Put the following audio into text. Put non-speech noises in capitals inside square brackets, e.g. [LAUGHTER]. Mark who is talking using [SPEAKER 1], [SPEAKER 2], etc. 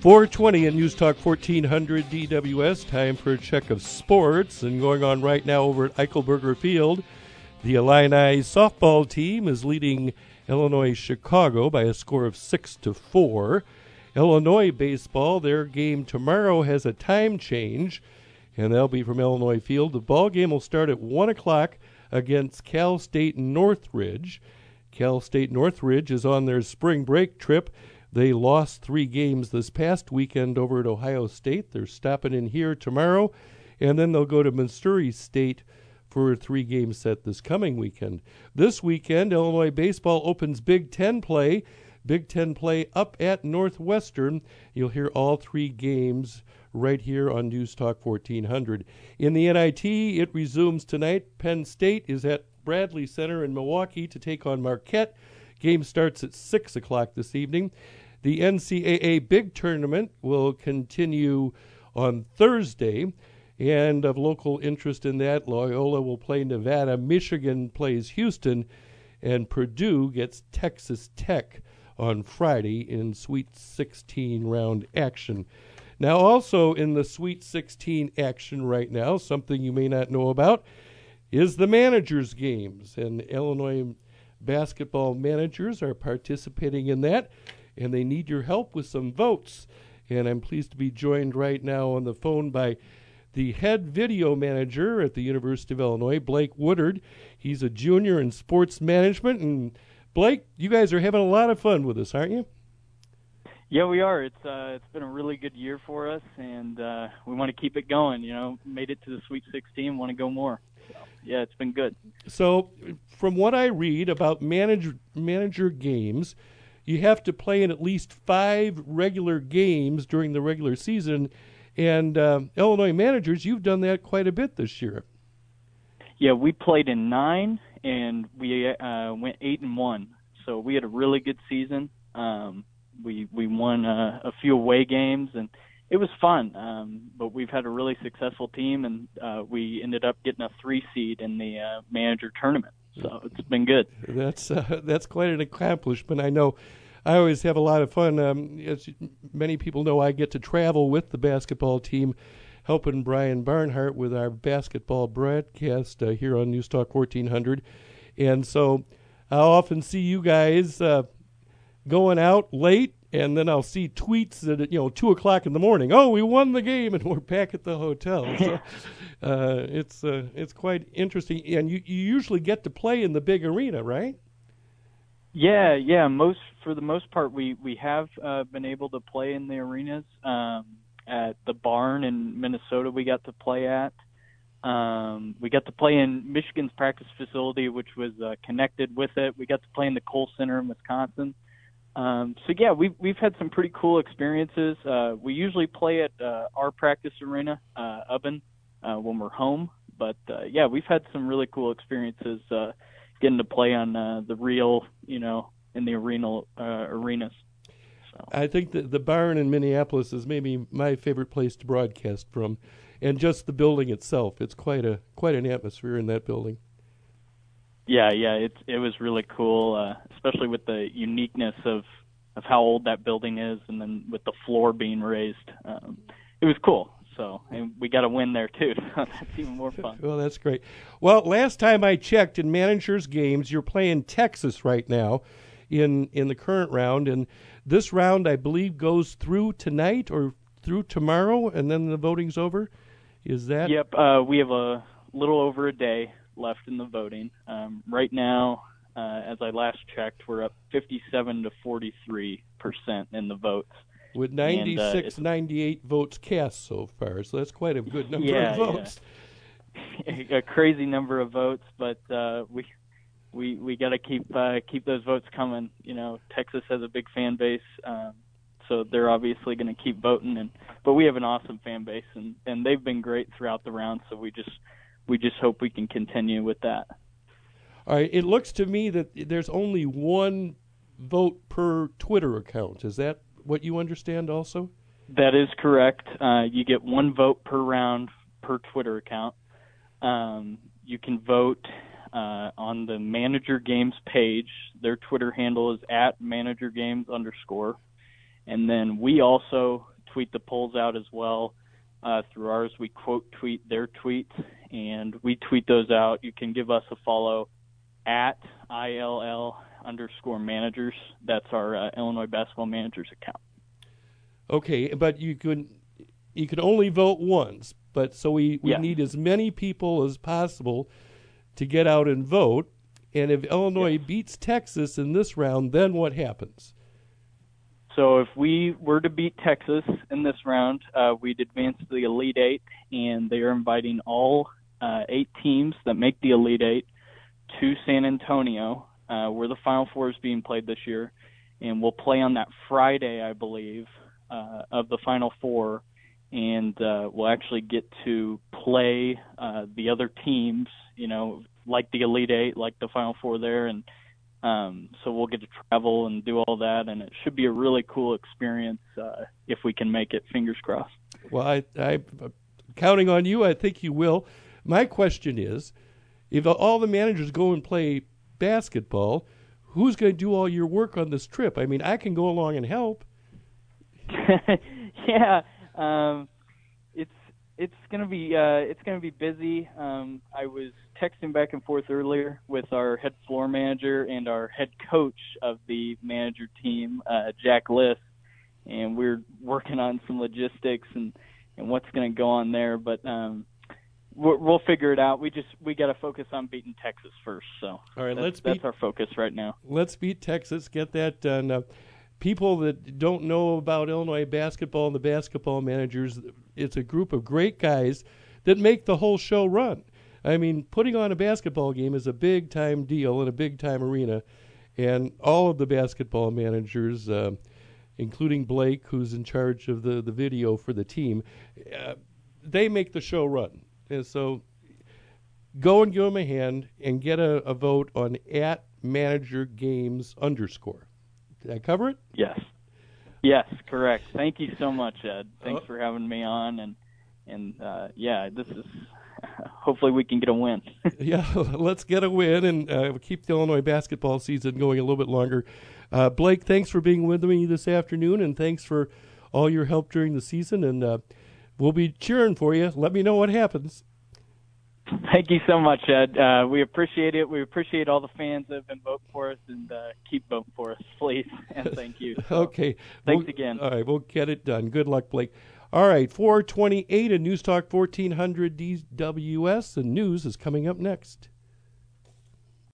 [SPEAKER 1] 420 in News Talk 1400 DWS. Time for a check of sports. And going on right now over at Eichelberger Field, the Illini softball team is leading Illinois Chicago by a score of 6 to 4. Illinois baseball, their game tomorrow has a time change, and that'll be from Illinois Field. The ball game will start at 1 o'clock against Cal State Northridge. Cal State Northridge is on their spring break trip they lost three games this past weekend over at Ohio State. They're stopping in here tomorrow, and then they'll go to Missouri State for a three game set this coming weekend. This weekend, Illinois baseball opens Big Ten play. Big Ten play up at Northwestern. You'll hear all three games right here on News Talk 1400. In the NIT, it resumes tonight. Penn State is at Bradley Center in Milwaukee to take on Marquette. Game starts at 6 o'clock this evening. The NCAA Big Tournament will continue on Thursday. And of local interest in that, Loyola will play Nevada, Michigan plays Houston, and Purdue gets Texas Tech on Friday in Sweet 16 round action. Now, also in the Sweet 16 action right now, something you may not know about is the managers' games. And Illinois basketball managers are participating in that and they need your help with some votes. And I'm pleased to be joined right now on the phone by the head video manager at the University of Illinois, Blake Woodard. He's a junior in sports management. And Blake, you guys are having a lot of fun with us, aren't you?
[SPEAKER 2] Yeah, we are. It's uh, it's been a really good year for us, and uh, we want to keep it going. You know, made it to the Sweet 16, want to go more. So, yeah, it's been good.
[SPEAKER 1] So, from what I read about manager manager games, you have to play in at least five regular games during the regular season. And uh, Illinois managers, you've done that quite a bit this year.
[SPEAKER 2] Yeah, we played in nine, and we uh, went eight and one. So we had a really good season. Um, we we won uh, a few away games, and it was fun. Um, but we've had a really successful team, and uh, we ended up getting a three seed in the uh, manager tournament. So it's been good.
[SPEAKER 1] That's uh, [LAUGHS] that's quite an accomplishment. I know I always have a lot of fun. Um, as many people know, I get to travel with the basketball team, helping Brian Barnhart with our basketball broadcast uh, here on News Talk 1400. And so I'll often see you guys uh, going out late, and then I'll see tweets that at you know two o'clock in the morning. Oh, we won the game, [LAUGHS] and we're back at the hotel. So [LAUGHS] uh, it's uh, it's quite interesting, and you, you usually get to play in the big arena, right?
[SPEAKER 2] Yeah, yeah. Most for the most part, we we have uh, been able to play in the arenas. Um, at the barn in Minnesota, we got to play at. Um, we got to play in Michigan's practice facility, which was uh, connected with it. We got to play in the Kohl Center in Wisconsin. Um, so yeah, we've we've had some pretty cool experiences. Uh, we usually play at uh, our practice arena, uh, Ubben, uh, when we're home. But uh, yeah, we've had some really cool experiences. Uh, getting to play on uh, the real, you know, in the arena uh, arenas.
[SPEAKER 1] I think that the barn in Minneapolis is maybe my favorite place to broadcast from, and just the building itself. It's quite a quite an atmosphere in that building.
[SPEAKER 2] Yeah, yeah, it it was really cool, uh, especially with the uniqueness of of how old that building is, and then with the floor being raised. Um, it was cool. So and we got a win there too. [LAUGHS] So that's even more fun.
[SPEAKER 1] well, that's great. Well, last time I checked in managers games, you're playing Texas right now in in the current round, and this round I believe goes through tonight or through tomorrow, and then the voting's over. Is that?
[SPEAKER 2] Yep. Uh, we have a little over a day left in the voting. Um, right now, uh, as I last checked, we're up 57 to 43 percent in the votes
[SPEAKER 1] with 96, and, uh, 98 votes cast so far. So that's quite a good [LAUGHS] number
[SPEAKER 2] yeah,
[SPEAKER 1] of votes.
[SPEAKER 2] Yeah. [LAUGHS] a crazy number of votes, but uh, we we we got to keep uh, keep those votes coming. You know, Texas has a big fan base, um, so they're obviously going to keep voting. And but we have an awesome fan base, and and they've been great throughout the round. So we just we just hope we can continue with that.
[SPEAKER 1] All right. It looks to me that there's only one vote per Twitter account. Is that what you understand also?
[SPEAKER 2] That is correct. Uh, you get one vote per round per Twitter account. Um, you can vote uh, on the Manager Games page. Their Twitter handle is at Manager Games underscore. And then we also tweet the polls out as well. Uh, through ours, we quote tweet their tweets, and we tweet those out. You can give us a follow at ILL underscore managers. That's our uh, Illinois basketball managers account.
[SPEAKER 1] Okay, but you can you can only vote once. But so we, we
[SPEAKER 2] Yeah.
[SPEAKER 1] need as many people as possible to get out and vote. And if Illinois
[SPEAKER 2] Yes.
[SPEAKER 1] beats Texas in this round, then what happens?
[SPEAKER 2] So if we were to beat Texas in this round, uh, we'd advance to the Elite Eight, and they are inviting all uh, eight teams that make the Elite Eight to San Antonio, uh, where the Final Four is being played this year, and we'll play on that Friday, I believe, uh, of the Final Four, and uh, we'll actually get to play uh, the other teams, you know, like the Elite Eight, like the Final Four there, and um, so we'll get to travel and do all that, and it should be a really cool experience uh, if we can make it. Fingers crossed.
[SPEAKER 1] Well, I, I, I'm counting on you. I think you will. My question is, if all the managers go and play basketball, who's going to do all your work on this trip? I mean, I can go along and help. [LAUGHS]
[SPEAKER 2] yeah, um, it's it's gonna be uh, it's gonna be busy. Um, I was texting back and forth earlier with our head floor manager and our head coach of the manager team, uh, Jack List, and we're working on some logistics and and what's gonna go on there. But um, we'll, we'll figure it out. We just we got to focus on beating Texas first. So
[SPEAKER 1] All right,
[SPEAKER 2] that's,
[SPEAKER 1] let's
[SPEAKER 2] that's
[SPEAKER 1] beat
[SPEAKER 2] our focus right now.
[SPEAKER 1] let's beat Texas. Get that done. Uh, people that don't know about Illinois basketball and the basketball managers, it's a group of great guys that make the whole show run. I mean, putting on a basketball game is a big time deal in a big time arena, and all of the basketball managers, uh, including Blake, who's in charge of the the video for the team, uh, they make the show run. And so go and give them a hand and get a, a vote on at manager games underscore. Did I cover it?
[SPEAKER 2] Yes. Yes, correct. Thank you so much, Ed. Thanks
[SPEAKER 1] Oh.
[SPEAKER 2] for having me on and and uh yeah, this is [LAUGHS] hopefully we can get a win. [LAUGHS]
[SPEAKER 1] yeah, [LAUGHS] let's get a win and uh, keep the Illinois basketball season going a little bit longer. Uh, Blake, thanks for being with me this afternoon, and thanks for all your help during the season. And uh, we'll be cheering for you. Let me know what happens.
[SPEAKER 2] Thank you so much, Ed. Uh we appreciate it. We appreciate all the fans that have been voting for us and uh keep voting for us, please. And thank you. [LAUGHS] So,
[SPEAKER 1] Okay.
[SPEAKER 2] Thanks
[SPEAKER 1] We'll-
[SPEAKER 2] again.
[SPEAKER 1] All right, we'll get it done. Good luck, Blake. All right, 428 and News Talk 1400 DWS, and news is coming up next.